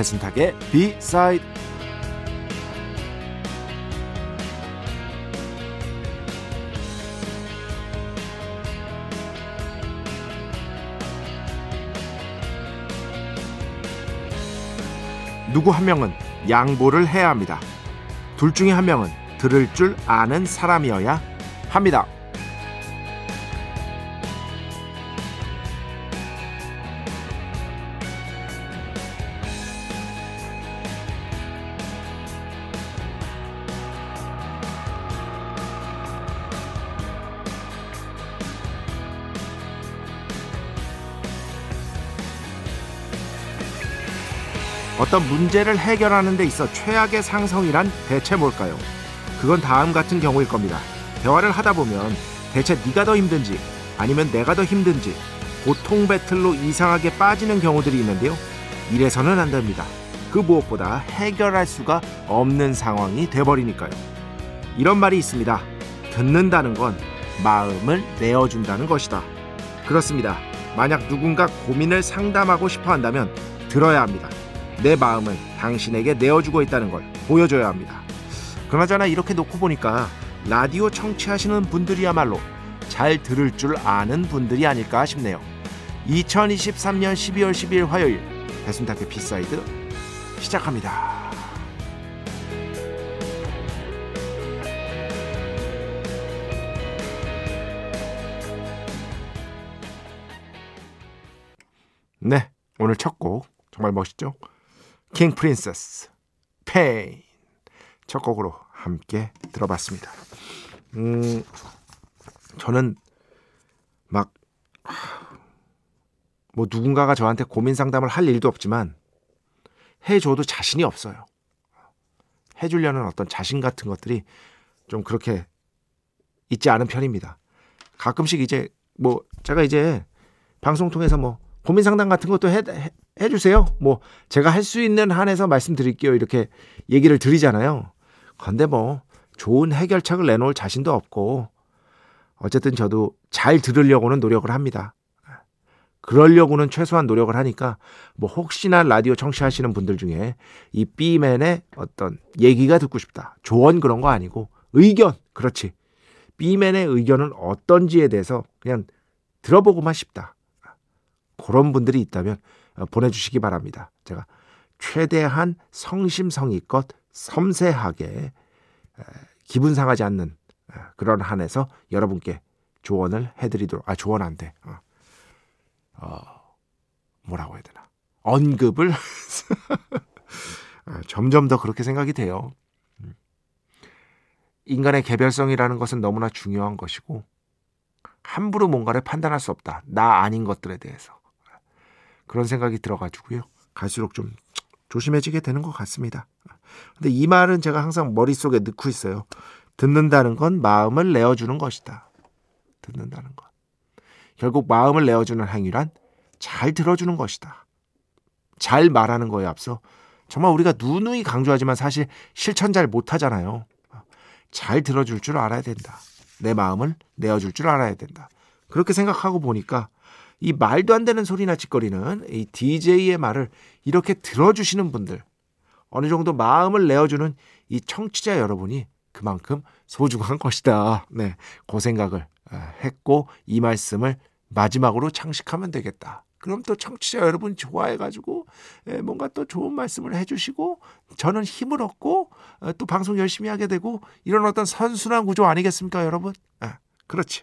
배순탁의 B-side 누구 한 명은 양보를 해야 합니다. 둘 중에 한 명은 들을 줄 아는 사람이어야 합니다. 어떤 문제를 해결하는 데 있어 최악의 상성이란 대체 뭘까요? 그건 다음 같은 경우일 겁니다. 대화를 하다 보면 대체 네가 더 힘든지 아니면 내가 더 힘든지 고통 배틀로 이상하게 빠지는 경우들이 있는데요. 이래서는 안 됩니다. 그 무엇보다 해결할 수가 없는 상황이 돼버리니까요. 이런 말이 있습니다. 듣는다는 건 마음을 내어준다는 것이다. 그렇습니다. 만약 누군가 고민을 상담하고 싶어 한다면 들어야 합니다. 내 마음을 당신에게 내어주고 있다는 걸 보여줘야 합니다. 그나저나 이렇게 놓고 보니까 라디오 청취하시는 분들이야말로 잘 들을 줄 아는 분들이 아닐까 싶네요. 2023년 12월 12일 화요일 배순탁의 B side 시작합니다. 네, 오늘 첫 곡 정말 멋있죠? King Princess Pain 첫 곡으로 함께 들어봤습니다. 음, 저는 막 뭐 누군가가 저한테 고민 상담을 할 일도 없지만 해줘도 자신이 없어요. 해주려는 어떤 자신 같은 것들이 좀 그렇게 있지 않은 편입니다. 가끔씩 이제 뭐 제가 이제 방송 통해서 뭐 고민 상담 같은 것도 해, 해, 해 주세요. 뭐 제가 할 수 있는 한에서 말씀드릴게요. 이렇게 얘기를 드리잖아요. 근데 뭐 좋은 해결책을 내놓을 자신도 없고 어쨌든 저도 잘 들으려고는 노력을 합니다. 그러려고는 최소한 노력을 하니까 뭐 혹시나 라디오 청취하시는 분들 중에 이 B맨의 어떤 얘기가 듣고 싶다. 조언 그런 거 아니고 의견 그렇지. B맨의 의견은 어떤지에 대해서 그냥 들어보고만 싶다. 그런 분들이 있다면 어, 보내주시기 바랍니다. 제가 최대한 성심성의껏 섬세하게 기분 상하지 않는 그런 한에서 여러분께 조언을 해드리도록 아 조언 안 돼. 어. 어, 뭐라고 해야 되나 언급을 아, 점점 더 그렇게 생각이 돼요. 음. 인간의 개별성이라는 것은 너무나 중요한 것이고 함부로 뭔가를 판단할 수 없다. 나 아닌 것들에 대해서. 그런 생각이 들어가지고요. 갈수록 좀 조심해지게 되는 것 같습니다. 근데 이 말은 제가 항상 머릿속에 넣고 있어요. 듣는다는 건 마음을 내어주는 것이다. 듣는다는 것. 결국 마음을 내어주는 행위란 잘 들어주는 것이다. 잘 말하는 거에 앞서 정말 우리가 누누이 강조하지만 사실 실천 잘 못하잖아요. 잘 들어줄 줄 알아야 된다. 내 마음을 내어줄 줄 알아야 된다. 그렇게 생각하고 보니까 이 말도 안 되는 소리나 짓거리는 이 DJ의 말을 이렇게 들어주시는 분들, 어느 정도 마음을 내어주는 이 청취자 여러분이 그만큼 소중한 것이다. 네. 그 생각을 아, 했고 이 말씀을 마지막으로 장식하면 되겠다. 그럼 또 청취자 여러분 좋아해가지고 예, 뭔가 또 좋은 말씀을 해주시고 저는 힘을 얻고 어, 또 방송 열심히 하게 되고 이런 어떤 선순환 구조 아니겠습니까, 여러분? 아, 그렇지.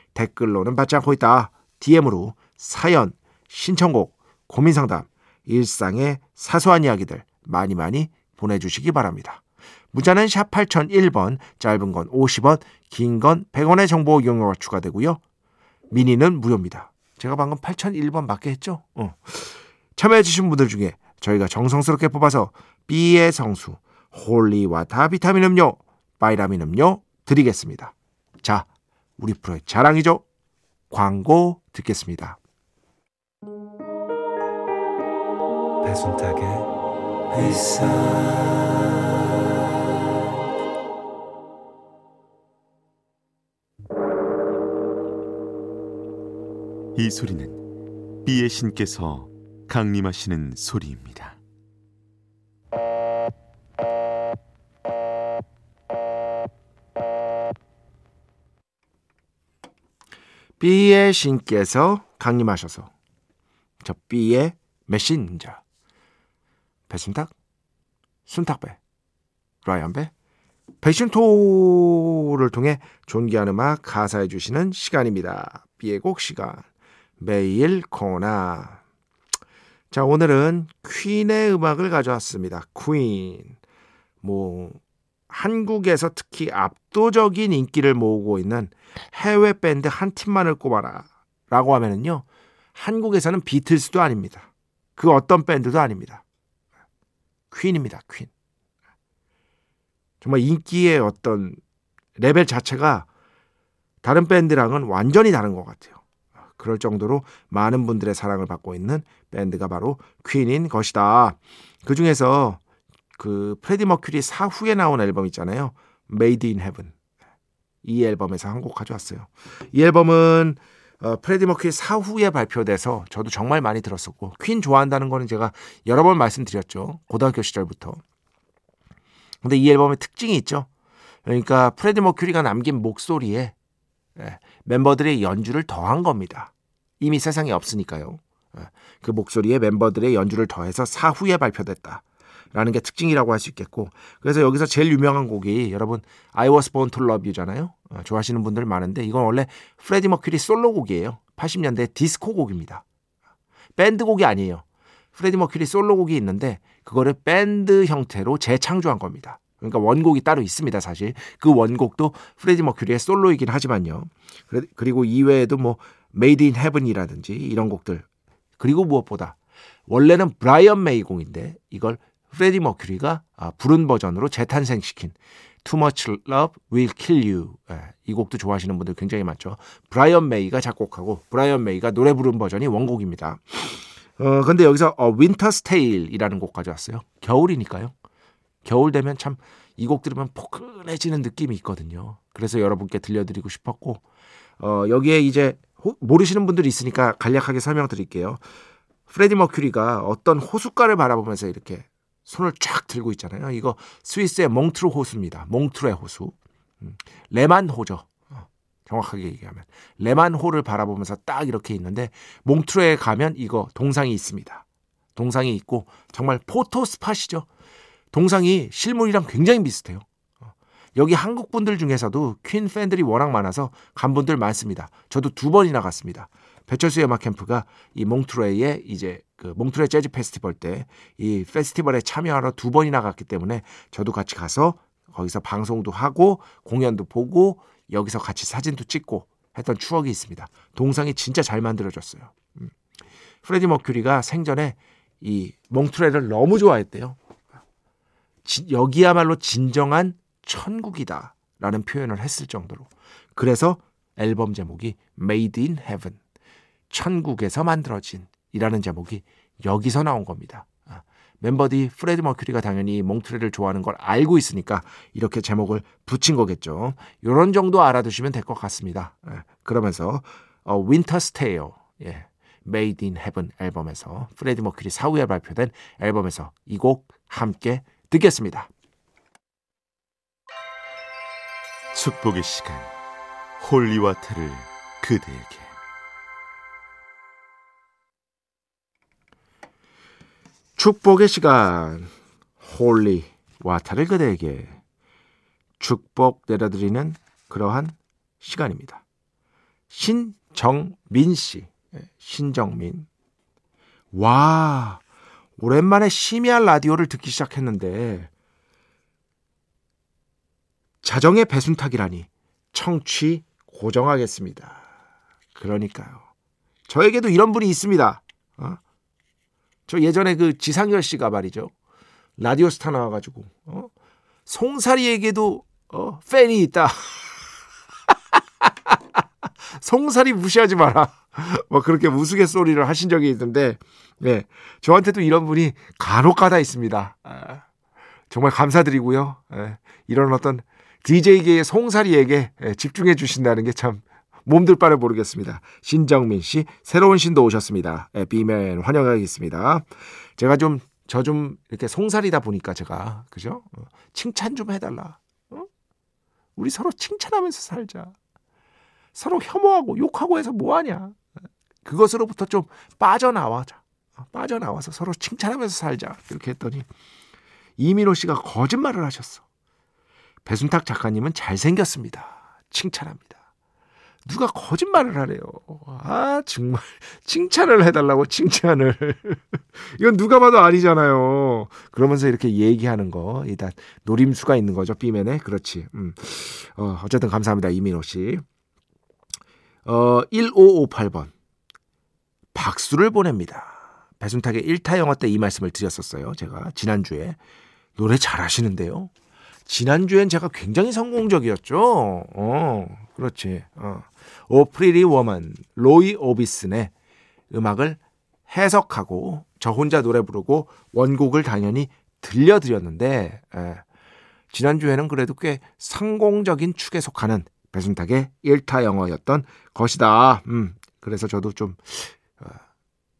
댓글로는 받지 않고 있다. DM으로 사연, 신청곡, 고민 상담, 일상의 사소한 이야기들 많이 많이 보내주시기 바랍니다. 문자는 샵 8001번, 짧은 건 50원, 긴 건 100원의 정보 이용료가 추가되고요. 미니는 무료입니다. 제가 방금 8001번 맞게 했죠? 어. 참여해주신 분들 중에 저희가 정성스럽게 뽑아서 B의 성수, holy water 비타민 음료, 바이라민 음료 드리겠습니다. 자, 우리 프로의 자랑이죠. 광고 듣겠습니다. 배순탁의 회사 이 소리는 비의 신께서 강림하시는 소리입니다. B의 신께서 강림하셔서. 저 B의 메신저. 배순탁 순탁배 라이언배. 패션토를 통해 존귀한 음악 가사해 주시는 시간입니다. B의 곡 시간. 매일 코나. 자 오늘은 퀸의 음악을 가져왔습니다. 퀸 뭐 한국에서 특히 압도적인 인기를 모으고 있는 해외 밴드 한 팀만을 꼽아라 라고 하면은요 한국에서는 비틀스도 아닙니다. 그 어떤 밴드도 아닙니다. 퀸입니다. 퀸. 정말 인기의 어떤 레벨 자체가 다른 밴드랑은 완전히 다른 것 같아요. 그럴 정도로 많은 분들의 사랑을 받고 있는 밴드가 바로 퀸인 것이다. 그 중에서 그 프레디 머큐리 사후에 나온 앨범 있잖아요. Made in Heaven. 이 앨범에서 한 곡 가져왔어요. 이 앨범은 어, 프레디 머큐리 사후에 발표돼서 저도 정말 많이 들었었고 퀸 좋아한다는 거는 제가 여러 번 말씀드렸죠. 고등학교 시절부터. 근데 이 앨범의 특징이 있죠. 그러니까 프레디 머큐리가 남긴 목소리에 예, 멤버들의 연주를 더한 겁니다. 이미 세상에 없으니까요. 예, 그 목소리에 멤버들의 연주를 더해서 사후에 발표됐다. 라는 게 특징이라고 할 수 있겠고 그래서 여기서 제일 유명한 곡이 여러분 I Was Born to Love You잖아요. 어, 좋아하시는 분들 많은데 이건 원래 프레디 머큐리 솔로곡이에요. 80년대 디스코 곡입니다. 밴드 곡이 아니에요. 프레디 머큐리 솔로곡이 있는데 그거를 밴드 형태로 재창조한 겁니다. 그러니까 원곡이 따로 있습니다, 사실. 그 원곡도 프레디 머큐리의 솔로이긴 하지만요. 그리고 이외에도 뭐 Made in Heaven이라든지 이런 곡들. 그리고 무엇보다 원래는 브라이언 메이 곡인데 이걸 프레디 머큐리가 아, 부른 버전으로 재탄생시킨 Too Much Love Will Kill You 예, 이 곡도 좋아하시는 분들 굉장히 많죠. 브라이언 메이가 작곡하고 브라이언 메이가 노래 부른 버전이 원곡입니다. 어 근데 여기서 어, Winter's Tale이라는 곡 가져왔어요. 겨울이니까요. 겨울 되면 참 이 곡 들으면 포근해지는 느낌이 있거든요. 그래서 여러분께 들려드리고 싶었고 어, 여기에 이제 모르시는 분들이 있으니까 간략하게 설명드릴게요. 프레디 머큐리가 어떤 호숫가를 바라보면서 이렇게 손을 쫙 들고 있잖아요. 이거 스위스의 몽트뢰 호수입니다. 몽트뢰의 호수. 음, 레만호죠. 어, 정확하게 얘기하면 레만호를 바라보면서 딱 이렇게 있는데 몽트뢰에 가면 이거 동상이 있습니다. 동상이 있고 정말 photo spot이죠. 동상이 실물이랑 굉장히 비슷해요. 어, 여기 한국 분들 중에서도 퀸 팬들이 워낙 많아서 간 분들 많습니다. 저도 두 번이나 갔습니다. 배철수의 음악 캠프가 이 몽트레이에 이제 그 몽트레 재즈 페스티벌 때 이 페스티벌에 참여하러 두 번이나 갔기 때문에 저도 같이 가서 거기서 방송도 하고 공연도 보고 여기서 같이 사진도 찍고 했던 추억이 있습니다. 동상이 진짜 잘 만들어졌어요. 음. 프레디 머큐리가 생전에 이 몽트레를 너무 좋아했대요. 지, 여기야말로 진정한 천국이다. 라는 표현을 했을 정도로. 그래서 앨범 제목이 Made in Heaven. 천국에서 만들어진 이라는 제목이 여기서 나온 겁니다. 아, 멤버들이 프레디 머큐리가 당연히 몽트뢰를 좋아하는 걸 알고 있으니까 이렇게 제목을 붙인 거겠죠. 이런 정도 알아두시면 될 것 같습니다. 예, 그러면서 어, Winter's Tale 예, Made in Heaven 앨범에서 프레디 머큐리 사후에 발표된 앨범에서 이 곡 함께 듣겠습니다. 축복의 시간 holy water를 그대에게 축복의 시간 holy water를 그대에게 축복 내려드리는 그러한 시간입니다. 신정민 씨, 예, 신정민. 와, 오랜만에 심야 라디오를 듣기 시작했는데 자정의 배순탁이라니 청취 고정하겠습니다. 그러니까요. 저에게도 이런 분이 있습니다. 어? 저 예전에 그 지상열 씨가 말이죠. 라디오 스타 나와가지고 어? 송사리에게도 어, 팬이 있다. 송사리 무시하지 마라. 뭐 그렇게 우스갯소리를 하신 적이 있는데, 네 저한테도 이런 분이 간혹가다 있습니다. 아, 정말 감사드리고요. 예, 이런 어떤 DJ계의 송사리에게 예, 집중해 주신다는 게 참 몸둘 바를 모르겠습니다. 신정민 씨 새로운 신도 오셨습니다. 예, 비맨 환영하겠습니다. 제가 좀 저 좀 이렇게 송사리다 보니까 제가 그죠? 어, 칭찬 좀 해달라. 어? 우리 서로 칭찬하면서 살자. 서로 혐오하고 욕하고 해서 뭐하냐. 그것으로부터 좀 빠져나와자. 어, 빠져나와서 서로 칭찬하면서 살자. 이렇게 했더니 이민호 씨가 거짓말을 하셨어. 배순탁 작가님은 잘생겼습니다. 칭찬합니다. 누가 거짓말을 하래요. 아, 정말. 칭찬을 해달라고, 칭찬을. 이건 누가 봐도 아니잖아요. 그러면서 이렇게 얘기하는 거, 일단, 노림수가 있는 거죠, B면에. 그렇지. 음. 어, 어쨌든 감사합니다, 이민호 씨. 어, 1558번. 박수를 보냅니다. 배순탁의 1타 영어 때이 말씀을 드렸었어요. 제가 지난주에. 노래 잘하시는데요. 지난주엔 제가 굉장히 성공적이었죠. 어, 그렇지. 어. Oh Pretty Woman 로이 오비슨의 음악을 해석하고 저 혼자 노래 부르고 원곡을 당연히 들려드렸는데 에, 지난주에는 그래도 꽤 성공적인 축에 속하는 배순탁의 1타 영어였던 것이다. 음, 그래서 저도 좀 어,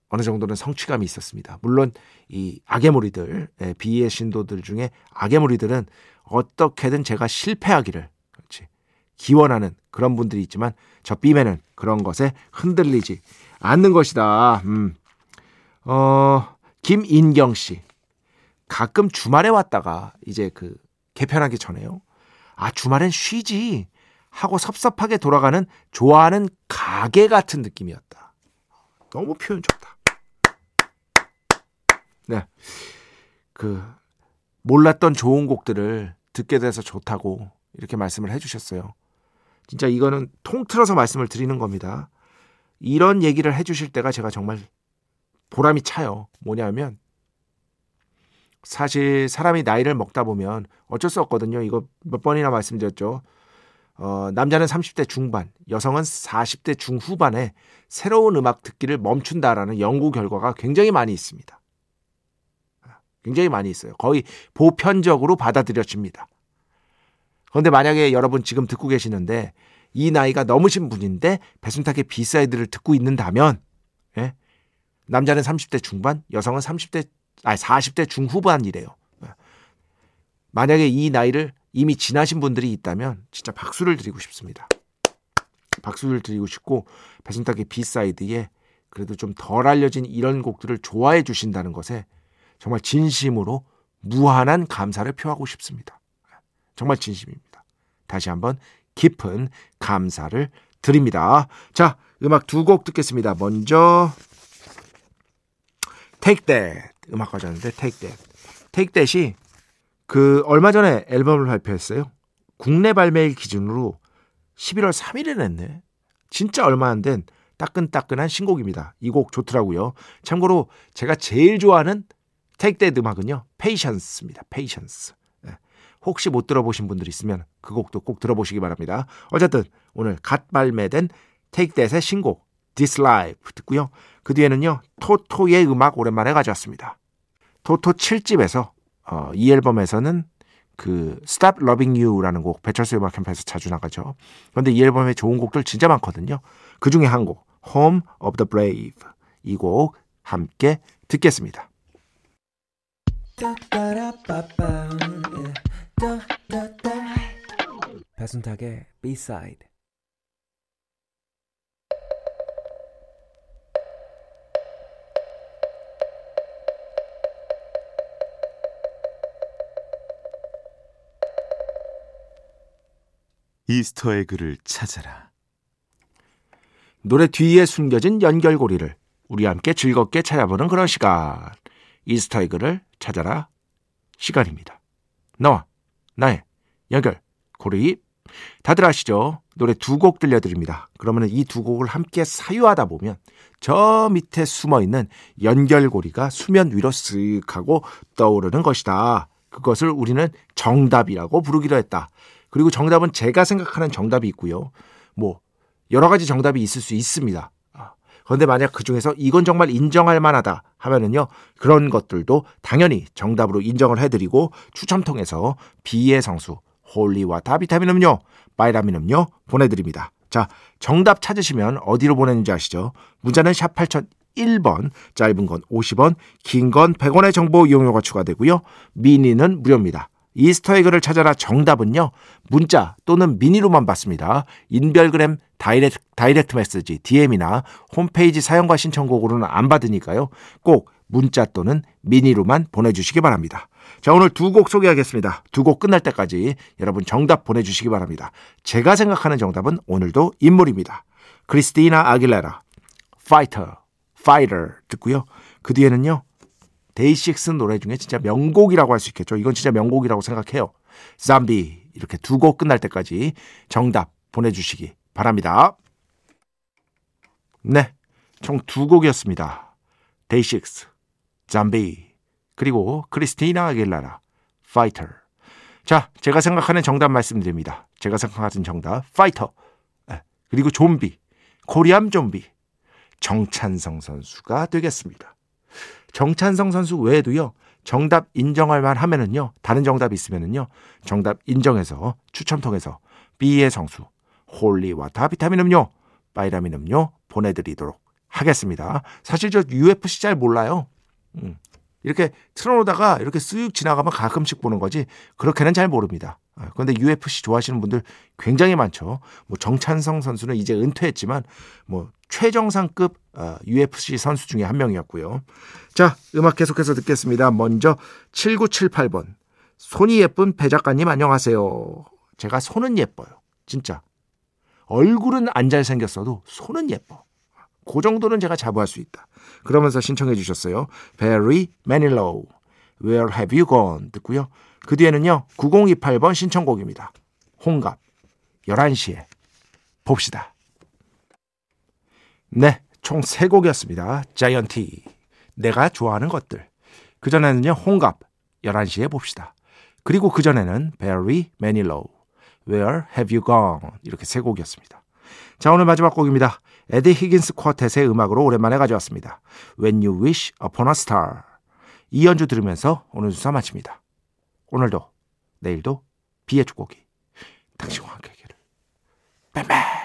어느 정도는 성취감이 있었습니다. 물론 이 악의 무리들, 예, 비의 신도들 중에 악의 무리들은 어떻게든 제가 실패하기를 그렇지, 기원하는 그런 분들이 있지만 저 B맨은 그런 것에 흔들리지 않는 것이다. 음. 어, 김인경 씨. 가끔 주말에 왔다가 이제 그 개편하기 전에요. 아, 주말엔 쉬지. 하고 섭섭하게 돌아가는 좋아하는 가게 같은 느낌이었다. 너무 표현 좋다. 네. 그, 몰랐던 좋은 곡들을 듣게 돼서 좋다고 이렇게 말씀을 해주셨어요. 진짜 이거는 통틀어서 말씀을 드리는 겁니다. 이런 얘기를 해주실 때가 제가 정말 보람이 차요. 뭐냐면 사실 사람이 나이를 먹다 보면 어쩔 수 없거든요. 이거 몇 번이나 말씀드렸죠. 어, 남자는 30대 중반, 여성은 40대 중후반에 새로운 음악 듣기를 멈춘다라는 연구 결과가 굉장히 많이 있습니다. 굉장히 많이 있어요. 거의 보편적으로 받아들여집니다. 그런데 만약에 여러분 지금 듣고 계시는데 이 나이가 넘으신 분인데 배순탁의 B side를 듣고 있는다면 예? 남자는 30대 중반, 여성은 30대 아니 40대 중후반이래요. 예. 만약에 이 나이를 이미 지나신 분들이 있다면 진짜 박수를 드리고 싶습니다. 박수를 드리고 싶고 배순탁의 B side에 그래도 좀 덜 알려진 이런 곡들을 좋아해 주신다는 것에 정말 진심으로 무한한 감사를 표하고 싶습니다. 정말 진심입니다. 다시 한번 깊은 감사를 드립니다. 자, 음악 두 곡 듣겠습니다. 먼저 Take That 음악 가져왔는데 Take That. Take That이 그 얼마 전에 앨범을 발표했어요. 국내 발매일 기준으로 11월 3일에 냈네. 진짜 얼마 안 된 따끈따끈한 신곡입니다. 이 곡 좋더라고요. 참고로 제가 제일 좋아하는 Take That 음악은요. Patience입니다. Patience. 네. 혹시 못 들어보신 분들 있으면 그 곡도 꼭 들어보시기 바랍니다. 어쨌든 오늘 갓 발매된 Take That의 신곡 This Life 듣고요. 그 뒤에는요. 토토의 음악 오랜만에 가져왔습니다. 토토 7집에서 어, 이 앨범에서는 그 Stop Loving You라는 곡 배철수 음악 캠프에서 자주 나가죠. 그런데 이 앨범에 좋은 곡들 진짜 많거든요. 그 중에 한 곡 Home of the Brave 이 곡 함께 듣겠습니다. 배순탁의 B-side 이스터 에그를 찾아라. 노래 뒤에 숨겨진 연결고리를 우리 함께 즐겁게 찾아보는 그런 시간. 이스터 에그를 찾아라 시간입니다. 너와 나의 연결고리. 다들 아시죠? 노래 두 곡 들려드립니다. 그러면 이 두 곡을 함께 사유하다 보면 저 밑에 숨어 있는 연결고리가 수면 위로 쓱 하고 떠오르는 것이다. 그것을 우리는 정답이라고 부르기로 했다. 그리고 정답은 제가 생각하는 정답이 있고요. 뭐 여러 가지 정답이 있을 수 있습니다. 아, 그런데 만약 그 중에서 이건 정말 인정할 만하다 하면은요 그런 것들도 당연히 정답으로 인정을 해드리고 추첨 통해서 B의 성수 holy water 비타민 음료 바이라민 음료 보내드립니다. 자 정답 찾으시면 어디로 보내는지 아시죠? 문자는 샵 8001번 짧은 건 50원 긴 건 100원의 정보 이용료가 추가되고요. 미니는 무료입니다. Easter egg를 찾아라 정답은요. 문자 또는 미니로만 받습니다. 인별그램 direct, direct 메시지 DM이나 홈페이지 사연과 신청곡으로는 안 받으니까요. 꼭 문자 또는 미니로만 보내주시기 바랍니다. 자 오늘 두 곡 소개하겠습니다. 두 곡 끝날 때까지 여러분 정답 보내주시기 바랍니다. 제가 생각하는 정답은 오늘도 인물입니다. 크리스티나 아길레라, Fighter, Fighter 듣고요. 그 뒤에는요. 데이식스 노래 중에 진짜 명곡이라고 할 수 있겠죠. 이건 진짜 명곡이라고 생각해요. 잠비 이렇게 두 곡 끝날 때까지 정답 보내주시기 바랍니다. 네, 총 두 곡이었습니다. 데이식스, 잠비 그리고 크리스티나 아길라라, 파이터. 자, 제가 생각하는 정답 말씀드립니다. 제가 생각하는 정답, 파이터. 그리고 좀비, Korean Zombie, 정찬성 선수가 되겠습니다. 정찬성 선수 외에도요. 정답 인정할 만 하면은요. 다른 정답이 있으면은요. 정답 인정해서 추첨 통해서 B의 성수 holy water 비타민 음료 바이라민 음료 보내드리도록 하겠습니다. 사실 저 UFC 잘 몰라요. 음. 이렇게 틀어놓다가 이렇게 쓱 지나가면 가끔씩 보는 거지 그렇게는 잘 모릅니다. 아, 그런데 UFC 좋아하시는 분들 굉장히 많죠. 뭐 정찬성 선수는 이제 은퇴했지만 뭐 최정상급 UFC 어, 선수 중에 한 명이었고요. 자, 음악 계속해서 듣겠습니다. 먼저 7978번. 손이 예쁜 배 작가님 안녕하세요. 제가 손은 예뻐요. 진짜. 얼굴은 안 잘생겼어도 손은 예뻐. 그 정도는 제가 자부할 수 있다. 그러면서 신청해 주셨어요. Barry Manilow. Where have you gone? 듣고요. 그 뒤에는요. 9028번 신청곡입니다. 홍갑. 11시에 봅시다. 네, 총 3곡이었습니다. 자이언티, 내가 좋아하는 것들. 그전에는요, 홍갑, 11시에 봅시다. 그리고 그전에는 베리 매닐로우, Where Have You Gone 이렇게 세 곡이었습니다. 자, 오늘 마지막 곡입니다. 에디 히긴스 쿼텟의 음악으로 오랜만에 가져왔습니다. When You Wish Upon a Star 이 연주 들으면서 오늘 수사 마칩니다. 오늘도 내일도 비의 축복이 당신과 함께 하기를. 뱀뱀